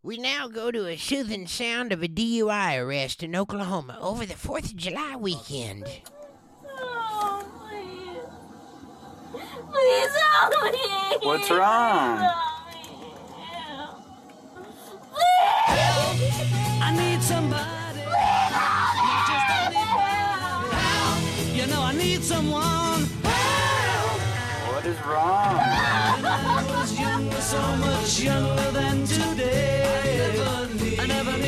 We now go to a soothing sound of a DUI arrest in Oklahoma over the 4th of July weekend. Oh, please. Please help me. What's wrong? I need somebody. Not just anybody. Help. You know I need someone. Help. What is wrong? When I was younger, so much younger than today.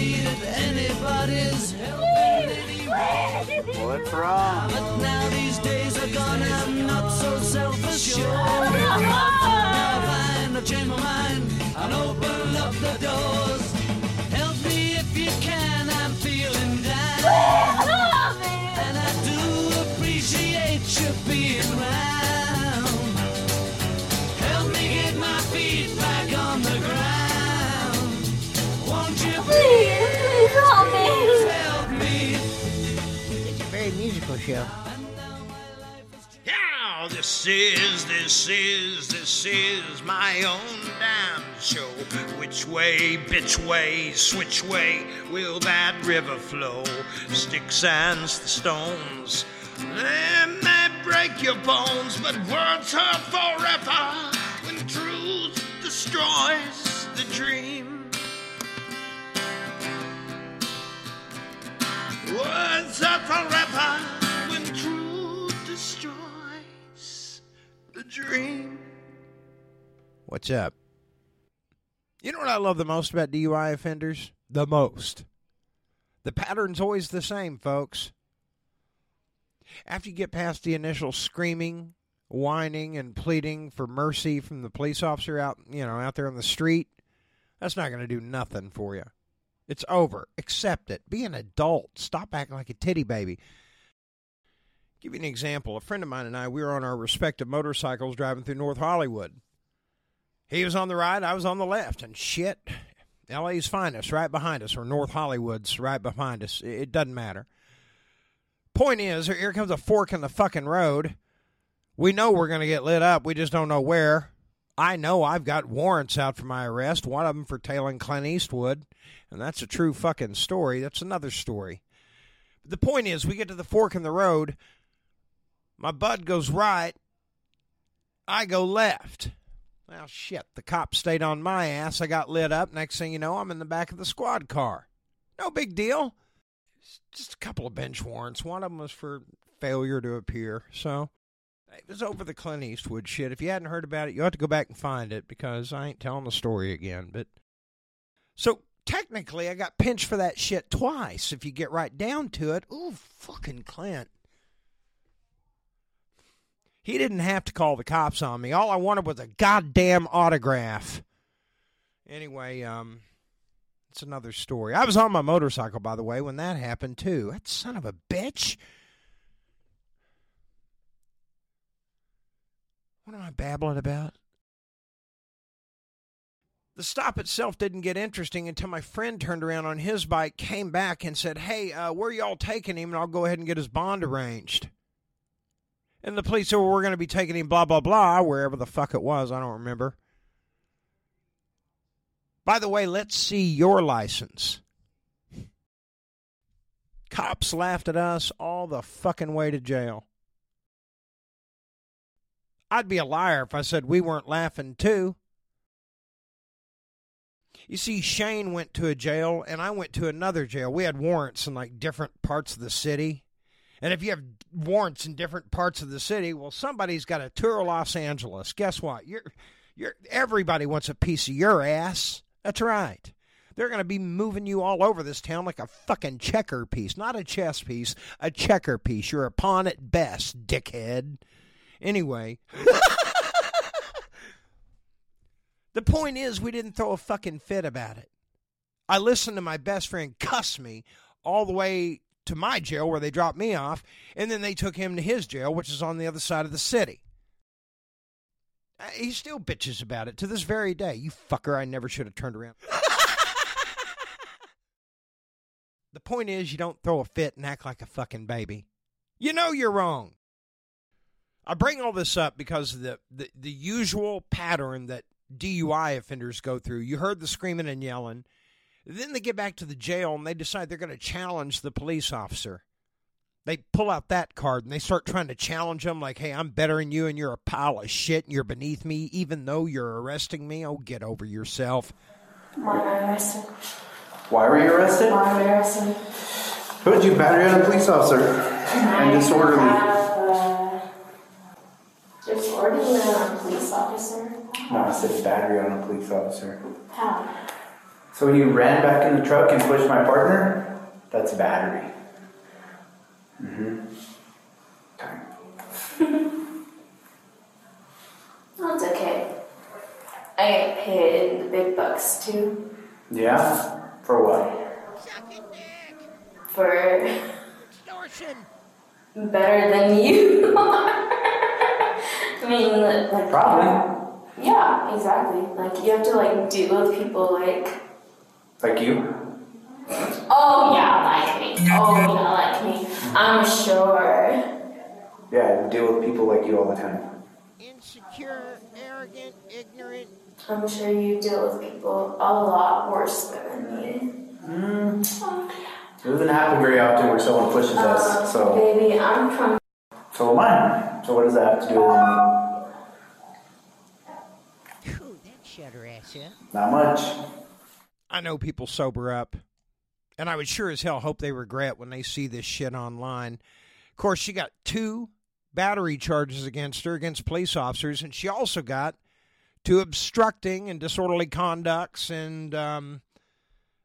Needed anybody's help in any way. What's wrong? But now these days are gone, I'm not so self-assured. Now I find I've changed my mind and open up the doors. Help me if you can, I'm feeling down. And I do appreciate you being around. Help me get my feet back Yeah, this is, this is, this is my own damn show. Which way, bitch way, switch way will that river flow? Sticks and stones, they may break your bones, but words hurt forever when truth destroys the dream. Words hurt forever dream. What's up? You know what I love the most about DUI offenders? The most. The pattern's always the same, folks. After you get past the initial screaming, whining, and pleading for mercy from the police officer out, you know, out there on the street, that's not going to do nothing for you. It's over. Accept it. Be an adult. Stop acting like a titty baby. Give you an example. A friend of mine and I, we were on our respective motorcycles driving through North Hollywood. He was on the right, I was on the left, and shit, LA's finest right behind us, or North Hollywood's right behind us. It doesn't matter. Point is, here comes a fork in the fucking road. We know we're going to get lit up. We just don't know where. I know I've got warrants out for my arrest, one of them for tailing Clint Eastwood, and that's a true fucking story. That's another story. But The point is, we get to the fork in the road. My bud goes right. I go left. Well, shit, the cop stayed on my ass. I got lit up. Next thing you know, I'm in the back of the squad car. No big deal. Just a couple of bench warrants. One of them was for failure to appear. So it was over the Clint Eastwood shit. If you hadn't heard about it, you have to go back and find it because I ain't telling the story again. But so technically, I got pinched for that shit twice. If you get right down to it, ooh, fucking Clint. He didn't have to call the cops on me. All I wanted was a goddamn autograph. Anyway, um, it's another story. I was on my motorcycle, by the way, when that happened too. That son of a bitch. What am I babbling about? The stop itself didn't get interesting until my friend turned around on his bike, came back, and said, Hey, uh, where y'all taking him? And I'll go ahead and get his bond arranged. And the police said, well, we're going to be taking him blah, blah, blah, wherever the fuck it was. I don't remember. By the way, let's see your license. Cops laughed at us all the fucking way to jail. I'd be a liar if I said we weren't laughing too. You see, Shane went to a jail and I went to another jail. We had warrants in like different parts of the city. And if you have warrants in different parts of the city, well, somebody's got a tour of Los Angeles. Guess what? You're, you're, everybody wants a piece of your ass. That's right. They're going to be moving you all over this town like a fucking checker piece. Not a chess piece, a checker piece. You're a pawn at best, dickhead. Anyway. the point is, we didn't throw a fucking fit about it. I listened to my best friend cuss me all the way to my jail where they dropped me off, and then they took him to his jail, which is on the other side of the city. Uh, He still bitches about it to this very day. You fucker, I never should have turned around. the point is, you don't throw a fit and act like a fucking baby. You know you're wrong. I bring all this up because of the, the, the usual pattern that DUI offenders go through. You heard the screaming and yelling. Then they get back to the jail and they decide they're going to challenge the police officer. They pull out that card and they start trying to challenge him, like, hey, I'm better than you and you're a pile of shit and you're beneath me, even though you're arresting me. Oh, get over yourself. Why am I arrested? Why were you arrested? Why am I arrested? Who did you battery on a police officer? And disorderly. Uh, disorderly on a police officer? No, I said battery on a police officer. How? So when you ran back in the truck and pushed my partner, that's battery. Mm-hmm. Okay. Oh, it's okay. I get paid in the big bucks too Yeah? For what? For Extortion. better than you are. I mean, like Probably. Yeah, exactly. Like you have to like deal with people like, Like you? oh yeah, like me. Oh yeah, like me. I'm sure. Yeah, I deal with people like you all the time. Insecure, arrogant, ignorant. I'm sure you deal with people a lot worse than me. It doesn't happen very often where someone pushes Uh, us, so baby, I'm from. so am I. So what does that have to do with anything? Whew, that shut her ass up. Not much. I know people sober up, and I would sure as hell hope they regret when they see this shit online. Of course, she got two battery charges against her against police officers, and she also got two obstructing and disorderly conducts, and um,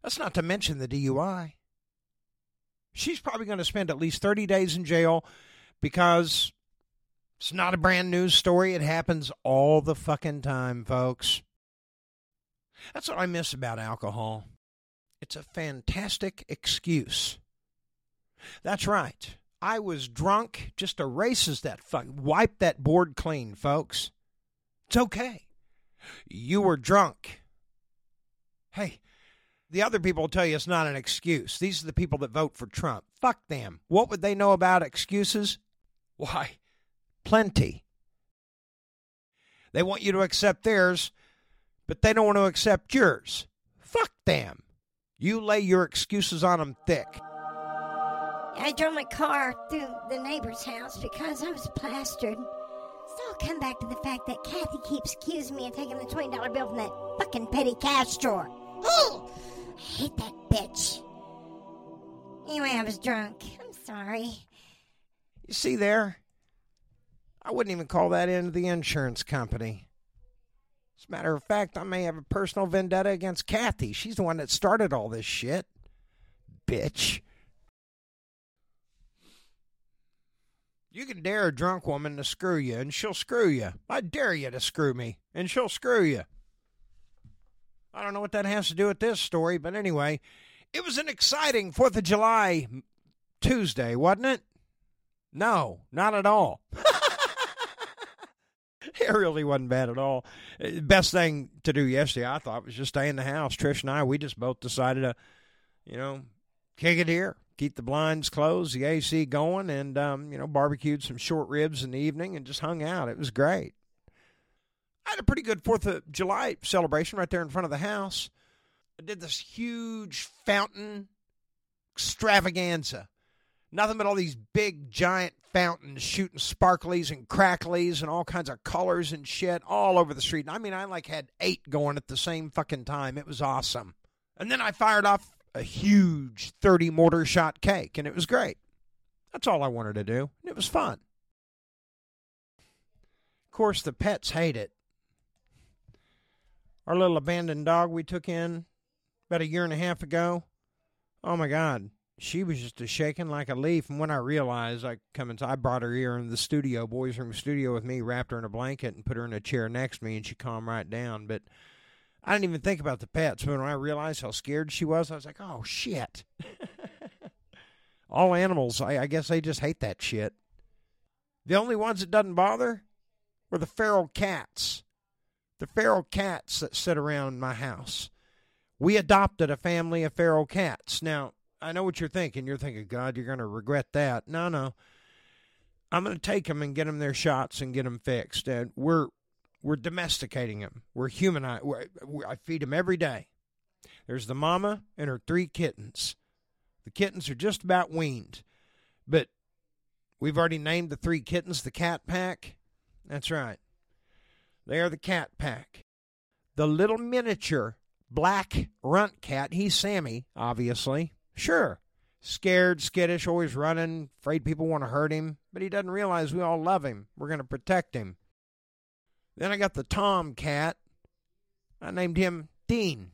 that's not to mention the DUI. She's probably going to spend at least 30 days in jail because it's not a brand new story. It happens all the fucking time, folks. That's what I miss about alcohol. It's a fantastic excuse. That's right. I was drunk. Just erases that fuck. Wipe that board clean, folks. It's okay. You were drunk. Hey, the other people will tell you it's not an excuse. These are the people that vote for Trump. Fuck them. What would they know about excuses? Why, plenty. They want you to accept theirs, but they don't want to accept yours. Fuck them. You lay your excuses on them thick. I drove my car through the neighbor's house because I was plastered. So I'll come back to the fact that Kathy keeps accusing me of taking the $20 bill from that fucking petty cash drawer. Ugh! I hate that bitch. Anyway, I was drunk. I'm sorry. You see there? I wouldn't even call that into the insurance company. As a matter of fact, I may have a personal vendetta against Kathy. She's the one that started all this shit. Bitch. You can dare a drunk woman to screw you, and she'll screw you. I dare you to screw me, and she'll screw you. I don't know what that has to do with this story, but anyway, it was an exciting 4th of July Tuesday, wasn't it? No, not at all. it really wasn't bad at all. Uh, Best thing to do yesterday, I thought, was just stay in the house. Trish and I, we just both decided to, you know, kick it here, keep the blinds closed, the AC going, and, um, you know, barbecued some short ribs in the evening and just hung out. It was great. I had a pretty good 4th of July celebration right there in front of the house. I did this huge fountain extravaganza. Nothing but all these big, giant fountains shooting sparklies and cracklies and all kinds of colors and shit all over the street. I mean, I like had eight going at the same fucking time. It was awesome. And then I fired off a huge 30 mortar shot cake, and it was great. That's all I wanted to do. And it was fun. Of course, the pets hate it. Our little abandoned dog we took in about a year and a half ago. Oh my God. She was just a shaking like a leaf. And when I realized I come inside, I brought her here in the studio, boys' room studio with me, wrapped her in a blanket and put her in a chair next to me, and she calmed right down. But I didn't even think about the pets. But when I realized how scared she was, I was like, oh shit. All animals, I, I guess they just hate that shit. The only ones that doesn't bother were the feral cats. The feral cats that sit around my house. We adopted a family of feral cats. Now, I know what you're thinking. You're thinking, God, you're going to regret that. No, no. I'm going to take them and get them their shots and get them fixed. And we're we're domesticating them. We're humanizing. I feed them every day. There's the mama and her three kittens. The kittens are just about weaned, but we've already named the three kittens the cat pack. That's right. They are the cat pack. The little miniature black runt cat, he's Sammy, obviously. Sure. Scared, skittish, always running, afraid people want to hurt him, but he doesn't realize we all love him. We're going to protect him. Then I got the Tom cat. I named him Dean.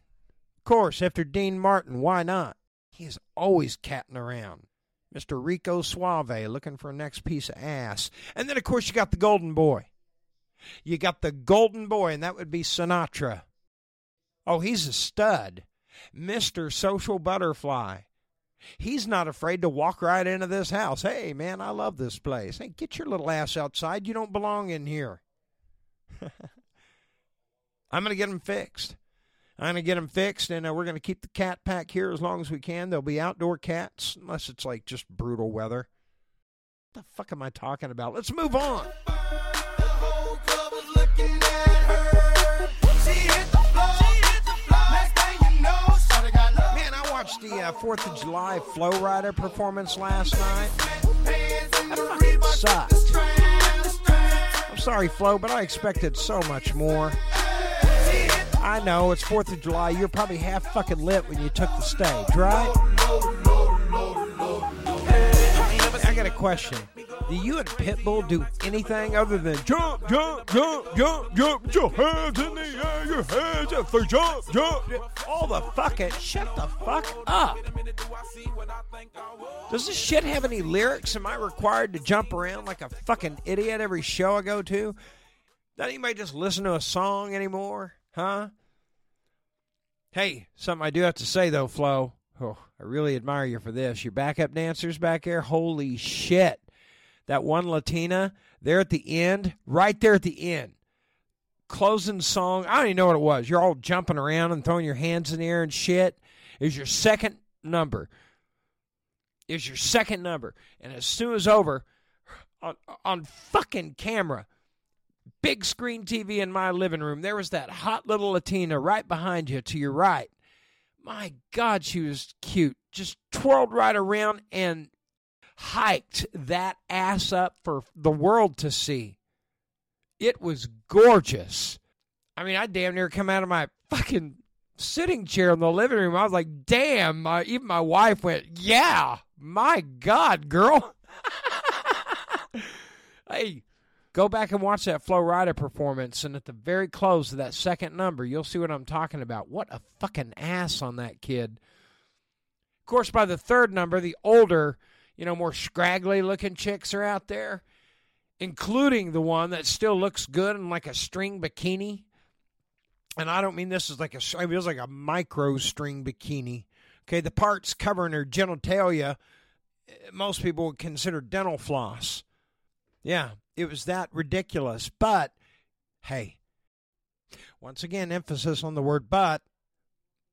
Of course, after Dean Martin, why not? He's always catting around. Mr. Rico Suave looking for a next piece of ass. And then, of course, you got the Golden Boy. You got the Golden Boy, and that would be Sinatra. Oh, he's a stud. Mr. Social Butterfly. He's not afraid to walk right into this house. Hey, man, I love this place. Hey, get your little ass outside. You don't belong in here. I'm going to get him fixed. I'm going to get them fixed, and uh, we're going to keep the cat pack here as long as we can. There'll be outdoor cats, unless it's like just brutal weather. What the fuck am I talking about? Let's move on. The uh, 4th of July Flo Rida performance last night. That fucking. I'm sorry, Flo, but I expected so much more. I know it's Fourth of July. You're probably half fucking lit when you took the stage, right? I got a question. Do you and Pitbull do anything other than jump, jump, jump, jump, jump, your hands in the air, your hands up for jump, jump? All the fucking shut the fuck up. Does this shit have any lyrics? Am I required to jump around like a fucking idiot every show I go to? Does anybody just listen to a song anymore? Huh? Hey, something I do have to say though, Flo. Oh, I really admire you for this. Your backup dancers back there, holy shit. That one Latina there at the end, right there at the end. Closing song. I don't even know what it was. You're all jumping around and throwing your hands in the air and shit. Is your second number. Is your second number. And as soon as over, on, on fucking camera, big screen TV in my living room. There was that hot little Latina right behind you to your right. My God, she was cute. Just twirled right around and hiked that ass up for the world to see. It was gorgeous. I mean, I damn near come out of my fucking sitting chair in the living room. I was like, damn. My, even my wife went, yeah, my God, girl. hey, Go back and watch that Flo Rida performance, and at the very close of that second number, you'll see what I'm talking about. What a fucking ass on that kid. Of course, by the third number, the older, you know, more scraggly looking chicks are out there, including the one that still looks good in like a string bikini. And I don't mean this is like a, it it's like a micro string bikini. Okay, the parts covering her genitalia, eh, most people would consider dental floss. Yeah, it was that ridiculous. But hey, once again, emphasis on the word but.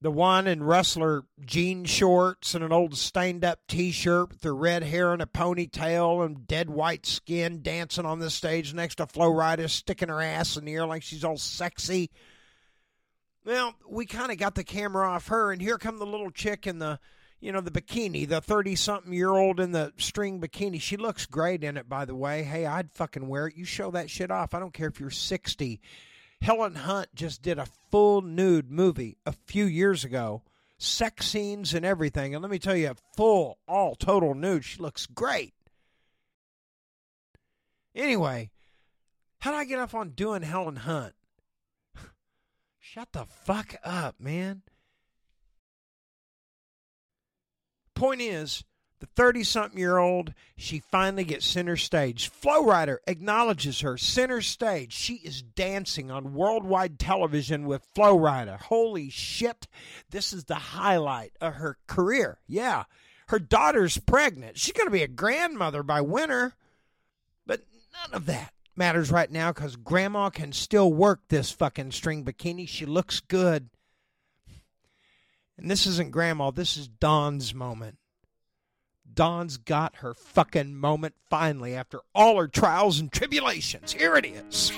The one in wrestler jean shorts and an old stained up t shirt with her red hair and a ponytail and dead white skin dancing on the stage next to Flo Rida, sticking her ass in the air like she's all sexy. Well, we kind of got the camera off her, and here come the little chick in the you know, the bikini, the 30 something year old in the string bikini. She looks great in it, by the way. Hey, I'd fucking wear it. You show that shit off. I don't care if you're 60. Helen Hunt just did a full nude movie a few years ago, sex scenes and everything. And let me tell you, a full, all total nude. She looks great. Anyway, how did I get off on doing Helen Hunt? Shut the fuck up, man. Point is, the 30 something year old, she finally gets center stage. Flo Rida acknowledges her center stage. She is dancing on worldwide television with Flo Rida. Holy shit. This is the highlight of her career. Yeah. Her daughter's pregnant. She's going to be a grandmother by winter. But none of that matters right now because grandma can still work this fucking string bikini. She looks good. And this isn't grandma, this is Dawn's moment. Dawn's got her fucking moment finally after all her trials and tribulations. Here it is.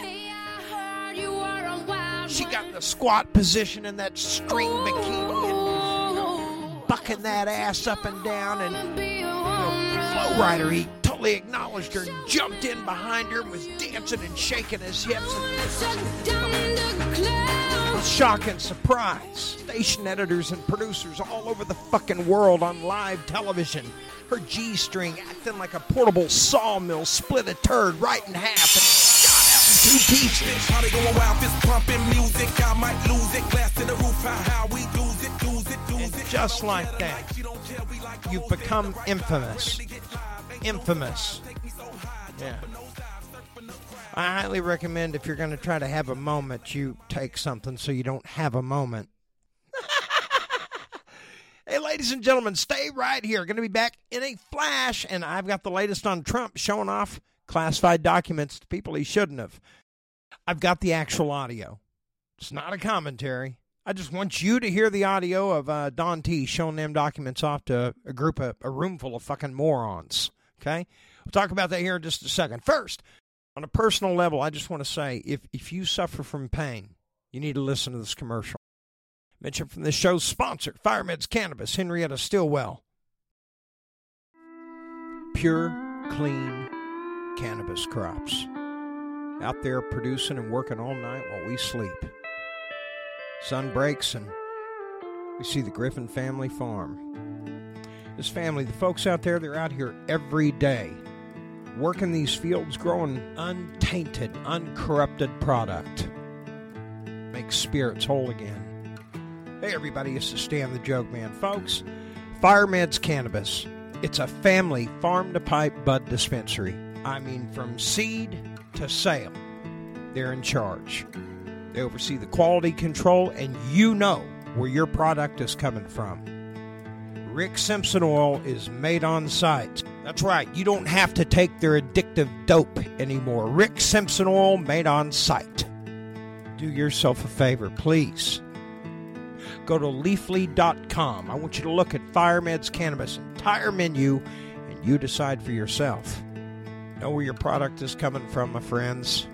She got in the squat position in that string bikini. and bucking that ass up and down, and you know, Flo Rida, he totally acknowledged her and jumped in behind her and was dancing and shaking his hips. And shock and surprise, station editors and producers all over the fucking world on live television. Her G string acting like a portable sawmill split a turd right in half and shot out in two pieces. How they going wild, fist pumping music. I might lose it. Glass to the roof, how, how we lose it, lose it, lose it. Just like that, you've become infamous. Infamous. Yeah. I highly recommend if you're going to try to have a moment, you take something so you don't have a moment. Hey, ladies and gentlemen, stay right here. Going to be back in a flash, and I've got the latest on Trump showing off classified documents to people he shouldn't have. I've got the actual audio. It's not a commentary. I just want you to hear the audio of uh, Don T showing them documents off to a group of a room full of fucking morons. Okay, we'll talk about that here in just a second. First, on a personal level, I just want to say if if you suffer from pain, you need to listen to this commercial. Mention from this show's sponsor, Firemeds Cannabis, Henrietta Stillwell. Pure, clean cannabis crops. Out there producing and working all night while we sleep. Sun breaks and we see the Griffin family farm. This family, the folks out there, they're out here every day working these fields, growing untainted, uncorrupted product. Make spirits whole again. Hey, everybody, it's the Stan the Joke Man. Folks, Firemeds Cannabis. It's a family farm to pipe bud dispensary. I mean, from seed to sale, they're in charge. They oversee the quality control, and you know where your product is coming from. Rick Simpson oil is made on site. That's right, you don't have to take their addictive dope anymore. Rick Simpson oil made on site. Do yourself a favor, please. Go to leafly.com. I want you to look at Firemeds Cannabis entire menu and you decide for yourself. Know where your product is coming from, my friends.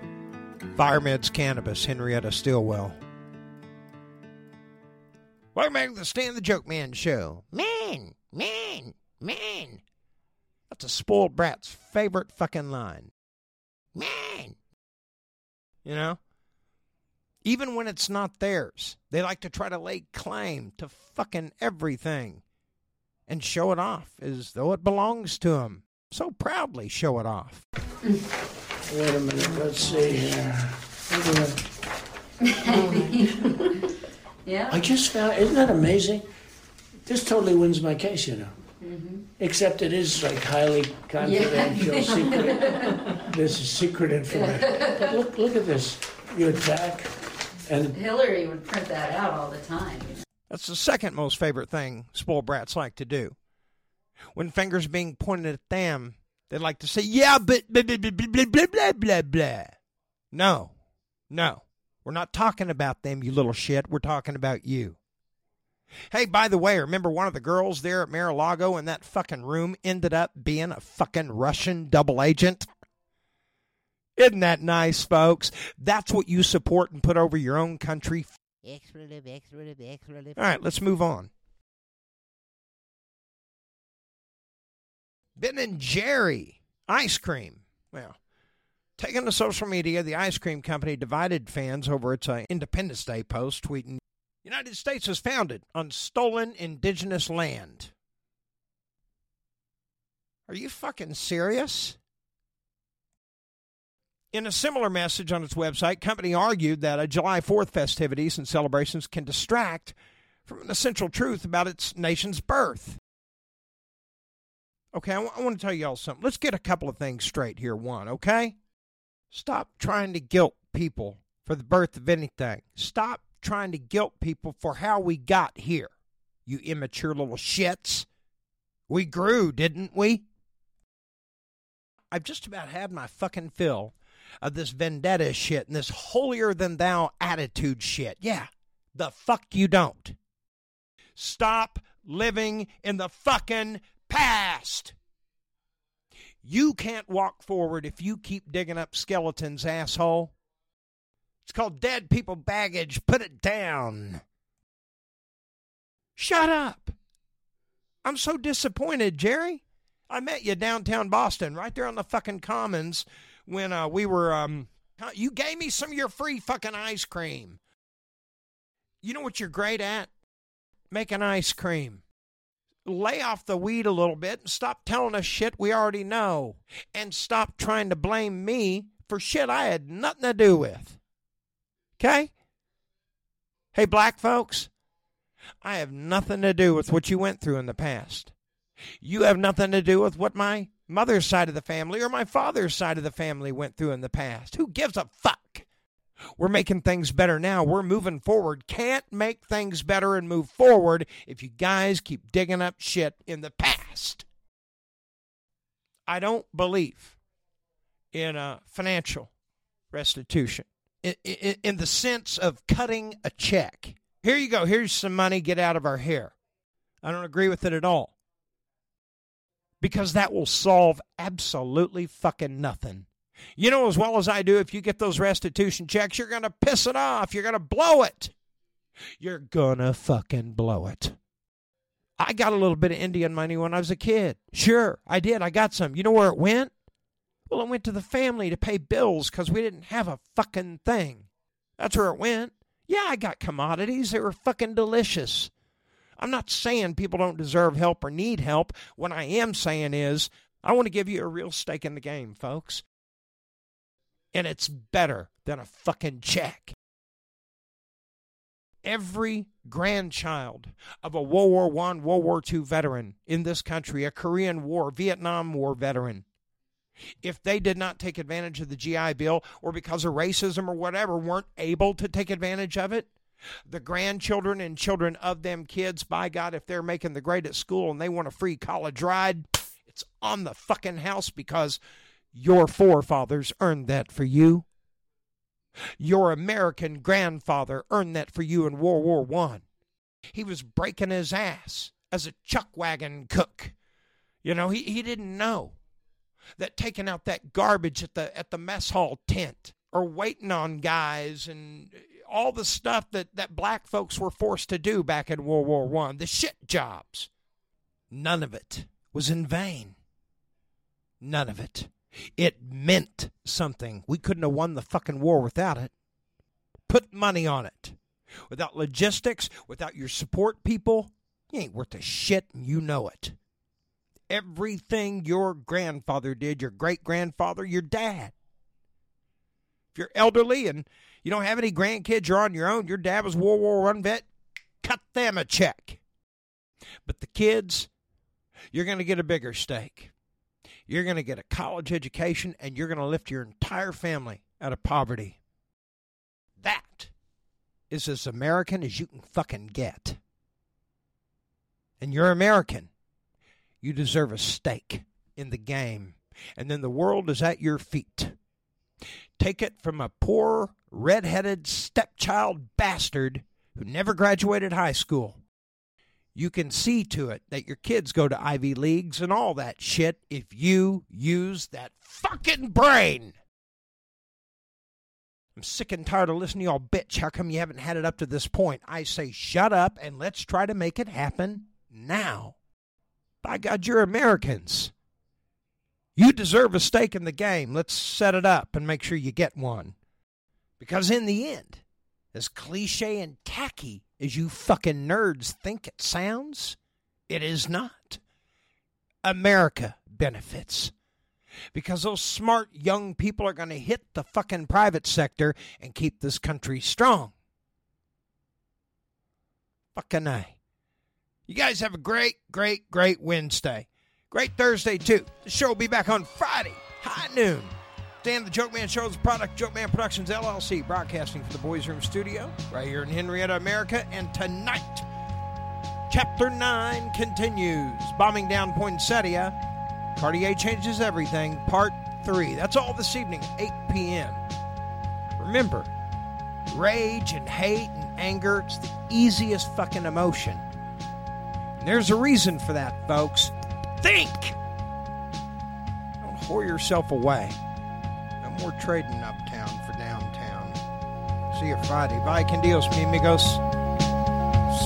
Firemeds Cannabis, Henrietta Stillwell. Welcome back to the Stand the Joke Man show. Man, man, man, That's a spoiled brat's favorite fucking line. man. You know? Even when it's not theirs, they like to try to lay claim to fucking everything and show it off as though it belongs to them. So proudly show it off. Wait a minute, let's see here. Wait. Yeah. I just found, isn't that amazing? This totally wins my case, you know. Mm-hmm. Except it is like highly confidential, secret. This is secret information. But look, look at this. You attack, and Hillary would print that out all the time. That's the second most favorite thing spoiled brats like to do. When fingers being pointed at them, they like to say, yeah, but blah, blah, blah, blah, blah, blah, blah, blah. No, no. We're not talking about them, you little shit. We're talking about you. Hey, by the way, remember one of the girls there at Mar-a-Lago in that fucking room ended up being a fucking Russian double agent? Isn't that nice, folks? That's what you support and put over your own country. All right, let's move on. Ben and Jerry ice cream. Well, taking to social media, the ice cream company divided fans over its uh, Independence Day post, tweeting, "United States was founded on stolen indigenous land." Are you fucking serious? In a similar message on its website, company argued that uh, July 4th festivities and celebrations can distract from an essential truth about its nation's birth. Okay, I want to tell y'all something. Let's get a couple of things straight here. One, okay? Stop trying to guilt people for the birth of anything. Stop trying to guilt people for how we got here. You immature little shits. We grew, didn't we? I've just about had my fucking fill of this vendetta shit and this holier than thou attitude shit. Yeah, the fuck you don't. Stop living in the fucking past. You can't walk forward if you keep digging up skeletons, asshole. It's called dead people baggage. Put it down. Shut up. I'm so disappointed, Jerry. I met you downtown Boston, right there on the fucking Commons, when uh, we were. Um, you gave me some of your free fucking ice cream. You know what you're great at? Making ice cream. Lay off the weed a little bit and stop telling us shit we already know. And stop trying to blame me for shit I had nothing to do with. Okay? Hey, black folks, I have nothing to do with what you went through in the past. You have nothing to do with what my mother's side of the family or my father's side of the family went through in the past. Who gives a fuck? We're making things better now. We're moving forward. Can't make things better and move forward if you guys keep digging up shit in the past. I don't believe in a financial restitution in, in, in the sense of cutting a check. Here you go. Here's some money. Get out of our hair. I don't agree with it at all because that will solve absolutely fucking nothing. You know as well as I do, if you get those restitution checks, you're going to piss it off. You're going to blow it. You're going to fucking blow it. I got a little bit of Indian money when I was a kid. Sure, I did. I got some. You know where it went? Well, it went to the family to pay bills because we didn't have a fucking thing. That's where it went. Yeah, I got commodities. They were fucking delicious. I'm not saying people don't deserve help or need help. What I am saying is, I want to give you a real stake in the game, folks. And it's better than a fucking check. Every grandchild of a World War I, World War II veteran in this country, a Korean War, Vietnam War veteran, if they did not take advantage of the GI Bill or because of racism or whatever weren't able to take advantage of it, the grandchildren and children of them kids, by God, if they're making the grade at school and they want a free college ride, it's on the fucking house because your forefathers earned that for you. Your American grandfather earned that for you in World War One. He was breaking his ass as a chuck wagon cook. You know, he, he didn't know that taking out that garbage at the at the mess hall tent or waiting on guys and all the stuff that, that black folks were forced to do back in World War One, the shit jobs. None of it was in vain. None of it. It meant something. We couldn't have won the fucking war without it. Put money on it. Without logistics, without your support people, you ain't worth a shit and you know it. Everything your grandfather did, your great grandfather, your dad. If you're elderly and you don't have any grandkids, you're on your own, your dad was World War One vet, cut them a check. But the kids, you're going to get a bigger stake. You're going to get a college education and you're going to lift your entire family out of poverty. That is as American as you can fucking get. And you're American. You deserve a stake in the game. And then the world is at your feet. Take it from a poor, red-headed stepchild bastard who never graduated high school. You can see to it that your kids go to Ivy Leagues and all that shit if you use that fucking brain. I'm sick and tired of listening to y'all bitch. How come you haven't had it up to this point? I say shut up and let's try to make it happen now. By God, you're Americans. You deserve a stake in the game. Let's set it up and make sure you get one. Because in the end, as cliche and tacky as you fucking nerds think it sounds, it is not. America benefits. Because those smart young people are going to hit the fucking private sector and keep this country strong. Fucking A. You guys have a great, great, great Wednesday. Great Thursday, too. The show will be back on Friday, high noon. Dan the Joke Man Show is a product Joke Man Productions LLC, broadcasting from the Boys Room Studio right here in Henrietta, America. And tonight, Chapter 9 continues. Bombing down Poinsettia. Cartier changes everything, Part 3. That's all this evening 8 p.m. Remember, rage and hate and anger, it's the easiest fucking emotion. And there's a reason for that, folks. Think! Don't whore yourself away. No more trading uptown for downtown. See you Friday. Bye, Candios, mi amigos.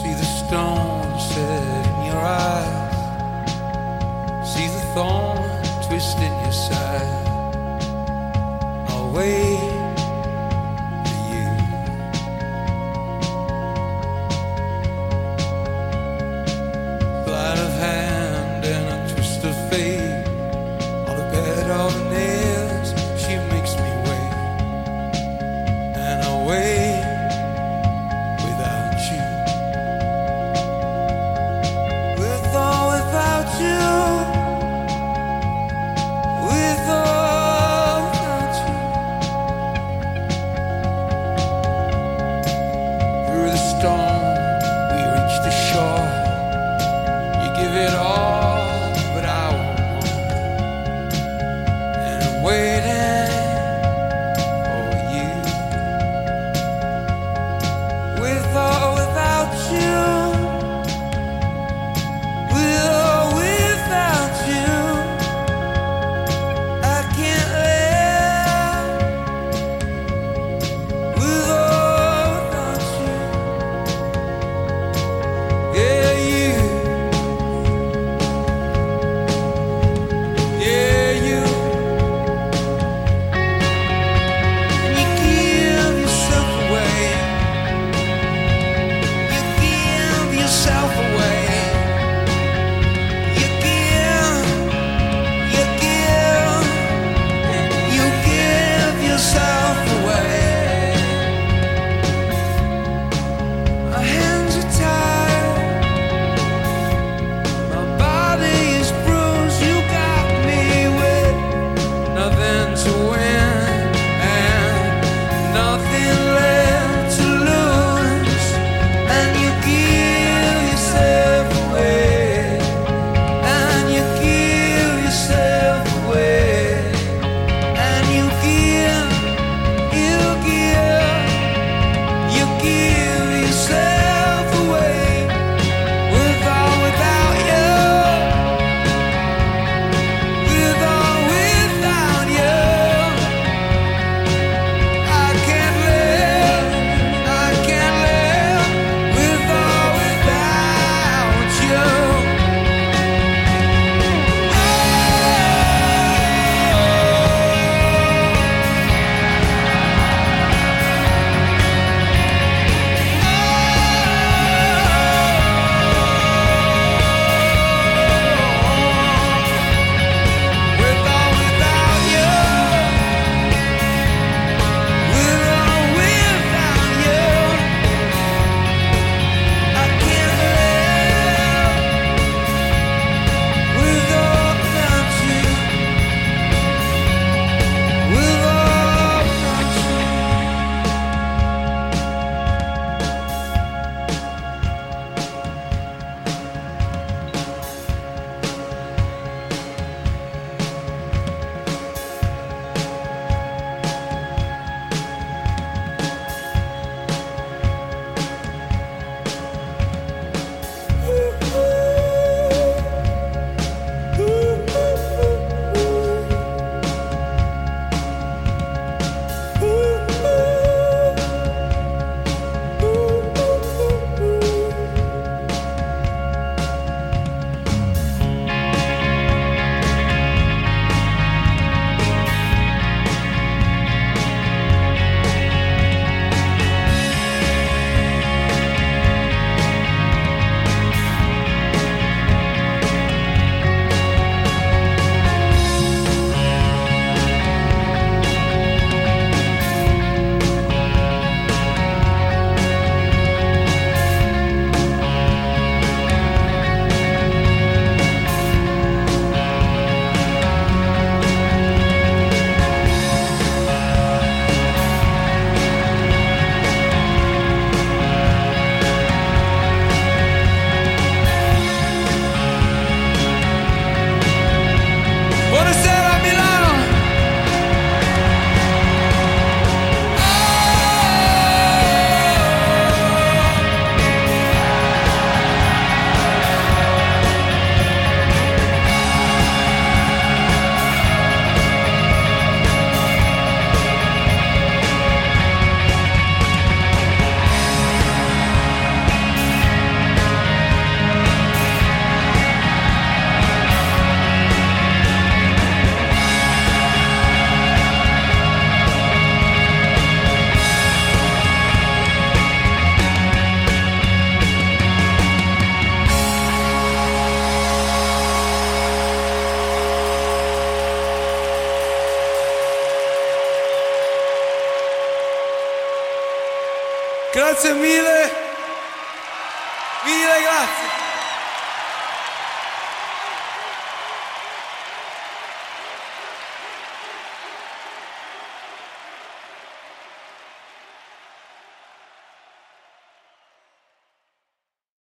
See the stone set in your eyes. See the thorn twist in your side. I'll wait.